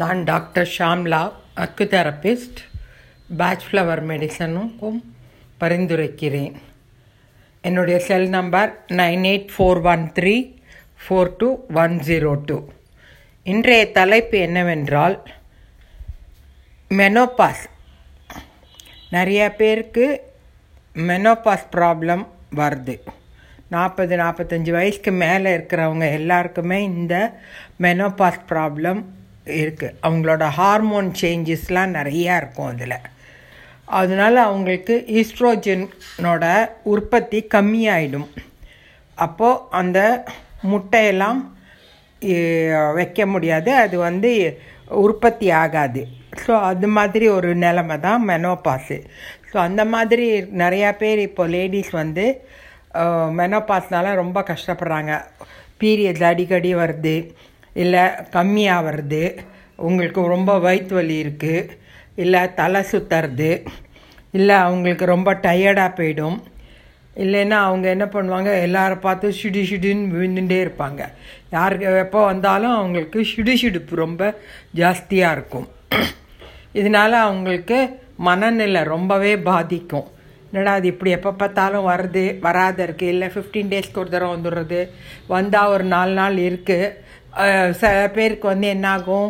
நான் doctor Shamla acutherapist Bach flower மெடிசனுக்கும் பரிந்துரைக்கிறேன். என்னுடைய cell number nine eight four one three four two one zero two. இன்றைய தலைப்பு என்னவென்றால் மெனோபாஸ் நிறைய பேருக்கு மெனோபாஸ் ப்ராப்ளம் வருது. நாற்பது நாற்பத்தஞ்சு வயசுக்கு மேலே இருக்கிறவங்க எல்லாருக்குமே இந்த மெனோபாஸ் ப்ராப்ளம் இருக்குது அவங்களோட ஹார்மோன் சேஞ்சஸ்லாம் நிறையா இருக்கும் அதில். அதனால் அவங்களுக்கு ஈஸ்ட்ரோஜனோட உற்பத்தி கம்மியாயிடும். அப்போது அந்த முட்டையெல்லாம் வைக்க முடியாது. அது வந்து உற்பத்தி ஆகாது. ஸோ அது மாதிரி ஒரு நிலமை தான் மெனோபாஸு ஸோ அந்த மாதிரி நிறையா பேர் இப்போ லேடிஸ் வந்து மெனோபாஸ்னால ரொம்ப கஷ்டப்படுறாங்க. பீரியட்ஸ் அடிக்கடி வருது. இல்லை கம்மியாக வருது உங்களுக்கு ரொம்ப வயிற்று வலி இருக்குது இல்லை தலை சுற்றுறது இல்லை அவங்களுக்கு ரொம்ப டயர்டாக போயிடும் இல்லைன்னா அவங்க என்ன பண்ணுவாங்க எல்லாரை பார்த்து சுடி சுடின்னு விழுந்துட்டே இருப்பாங்க. யாருக்கு எப்போ வந்தாலும் அவங்களுக்கு சுடி சுடுப்பு ரொம்ப ஜாஸ்தியாக இருக்கும். இதனால அவங்களுக்கு மனநிலை ரொம்பவே பாதிக்கும். என்னடா அது இப்படி எப்போ பார்த்தாலும் வருது வராத இருக்குது இல்லை ஃபிஃப்டீன் டேஸ்க்கு ஒரு தடவை வந்துடுறது வந்தால் ஒரு நாலு நாள் இருக்குது சில பேருக்கு வந்து என்னாகும்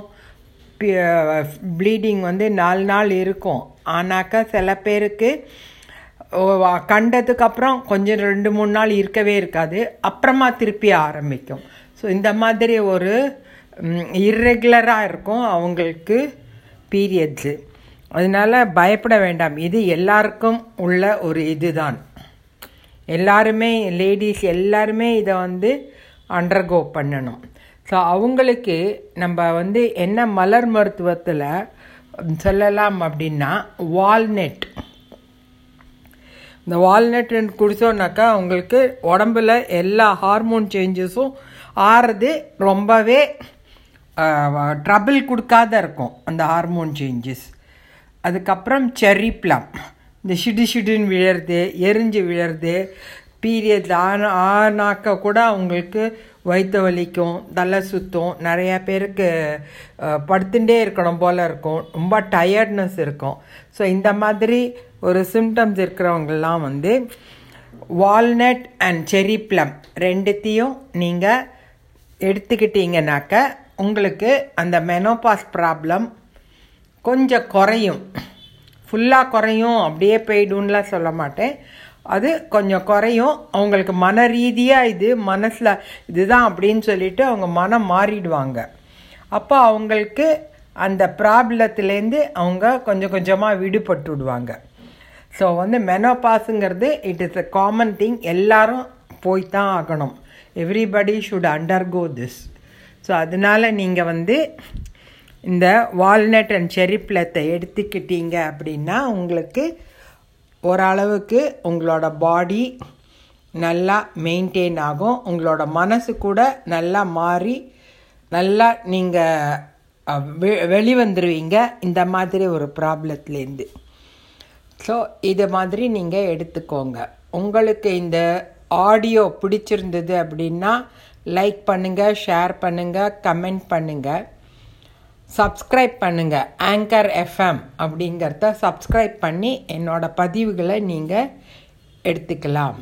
ப்ளீடிங் வந்து நாலு நாள் இருக்கும். ஆனாக்கா சில பேருக்கு கண்டதுக்கப்புறம் கொஞ்சம் ரெண்டு மூணு நாள் இருக்கவே இருக்காது. அப்புறமா திருப்பி ஆரம்பிக்கும். ஸோ இந்த மாதிரி ஒரு இர்ரெகுலராக இருக்கும் அவங்களுக்கு பீரியட்ஸு அதனால பயப்பட வேண்டாம். இது எல்லாருக்கும் உள்ள ஒரு இதுதான். எல்லாருமே லேடிஸ் எல்லாருமே இதை வந்து அண்டர்கோ பண்ணணும். ஸோ அவங்களுக்கு நம்ம வந்து என்ன மலர் மருத்துவத்தில் சொல்லலாம் அப்படின்னா வால்நெட். இந்த வால்நட் குடித்தோன்னாக்கா உங்களுக்கு உடம்புல எல்லா ஹார்மோன் சேஞ்சஸும் ஆறுறது ரொம்பவே ட்ரபிள் கொடுக்காத இருக்கும் அந்த ஹார்மோன் சேஞ்சஸ் அதுக்கப்புறம் செர்ரி ப்ளம் இந்த ஷிடு ஷிடுன்னு விழறது எரிஞ்சு விழறது பீரியட்ஸ் ஆன ஆனாக்க கூட அவங்களுக்கு வயிற்று வலிக்கும் தலை சுத்தும் நிறையா பேருக்கு படுத்துட்டே இருக்கணும் போல் இருக்கும். ரொம்ப டயர்ட்னஸ் இருக்கும். ஸோ இந்த மாதிரி ஒரு சிம்டம்ஸ் இருக்கிறவங்கெல்லாம் வந்து வால்நட் அண்ட் செரி ப்ளம் ரெண்டுத்தையும் நீங்கள் எடுத்துக்கிட்டீங்கனாக்க உங்களுக்கு அந்த மெனோபாஸ் ப்ராப்ளம் கொஞ்சம் குறையும். ஃபுல்லாக குறையும். அப்படியே போயிடும்லாம் சொல்ல மாட்டேன். அது கொஞ்சம் குறையும். அவங்களுக்கு மன ரீதியாக இது மனசில் இதுதான் அப்படின்னு சொல்லிட்டு அவங்க மனம் மாறிடுவாங்க. அப்போ அவங்களுக்கு அந்த ப்ராப்ளத்துலேருந்து அவங்க கொஞ்சம் கொஞ்சமாக விடுபட்டு விடுவாங்க ஸோ வந்து மெனோபாஸுங்கிறது it is a common thing எல்லாரும் போய் தான் ஆகணும். Everybody should undergo this so அதனால நீங்கள் வந்து இந்த வால்நட் அண்ட் செரி பிளத்தை எடுத்துக்கிட்டீங்க அப்படின்னா உங்களுக்கு ஓரளவுக்கு உங்களோட பாடி நல்லா மெயின்டைன் ஆகும். உங்களோட மனசு கூட நல்லா மாறி நல்லா நீங்கள் வெளிவந்துருவீங்க. இந்த மாதிரி ஒரு ப்ராப்ளத்துலேருந்து ஸோ இது மாதிரி நீங்கள் எடுத்துக்கோங்க. உங்களுக்கு இந்த ஆடியோ பிடிச்சிருந்தது அப்படின்னா லைக் பண்ணுங்கள் ஷேர் பண்ணுங்கள் கமெண்ட் பண்ணுங்கள் சப்ஸ்கிரைப் பண்ணுங்கள் ஆங்கர் எஃப்எம் அப்படிங்கிறத சப்ஸ்கிரைப் பண்ணி என்னோடய பதிவுகளை நீங்கள் எடுத்துக்கலாம்.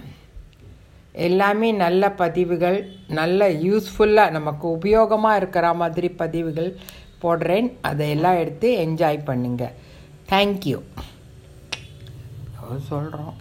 எல்லாமே நல்ல பதிவுகள் நல்ல யூஸ்ஃபுல்லாக நமக்கு உபயோகமாக இருக்கிற மாதிரி பதிவுகள் போடுறேன். அதையெல்லாம் எடுத்து என்ஜாய் பண்ணுங்கள் தேங்க்யூ சொல்கிறோம்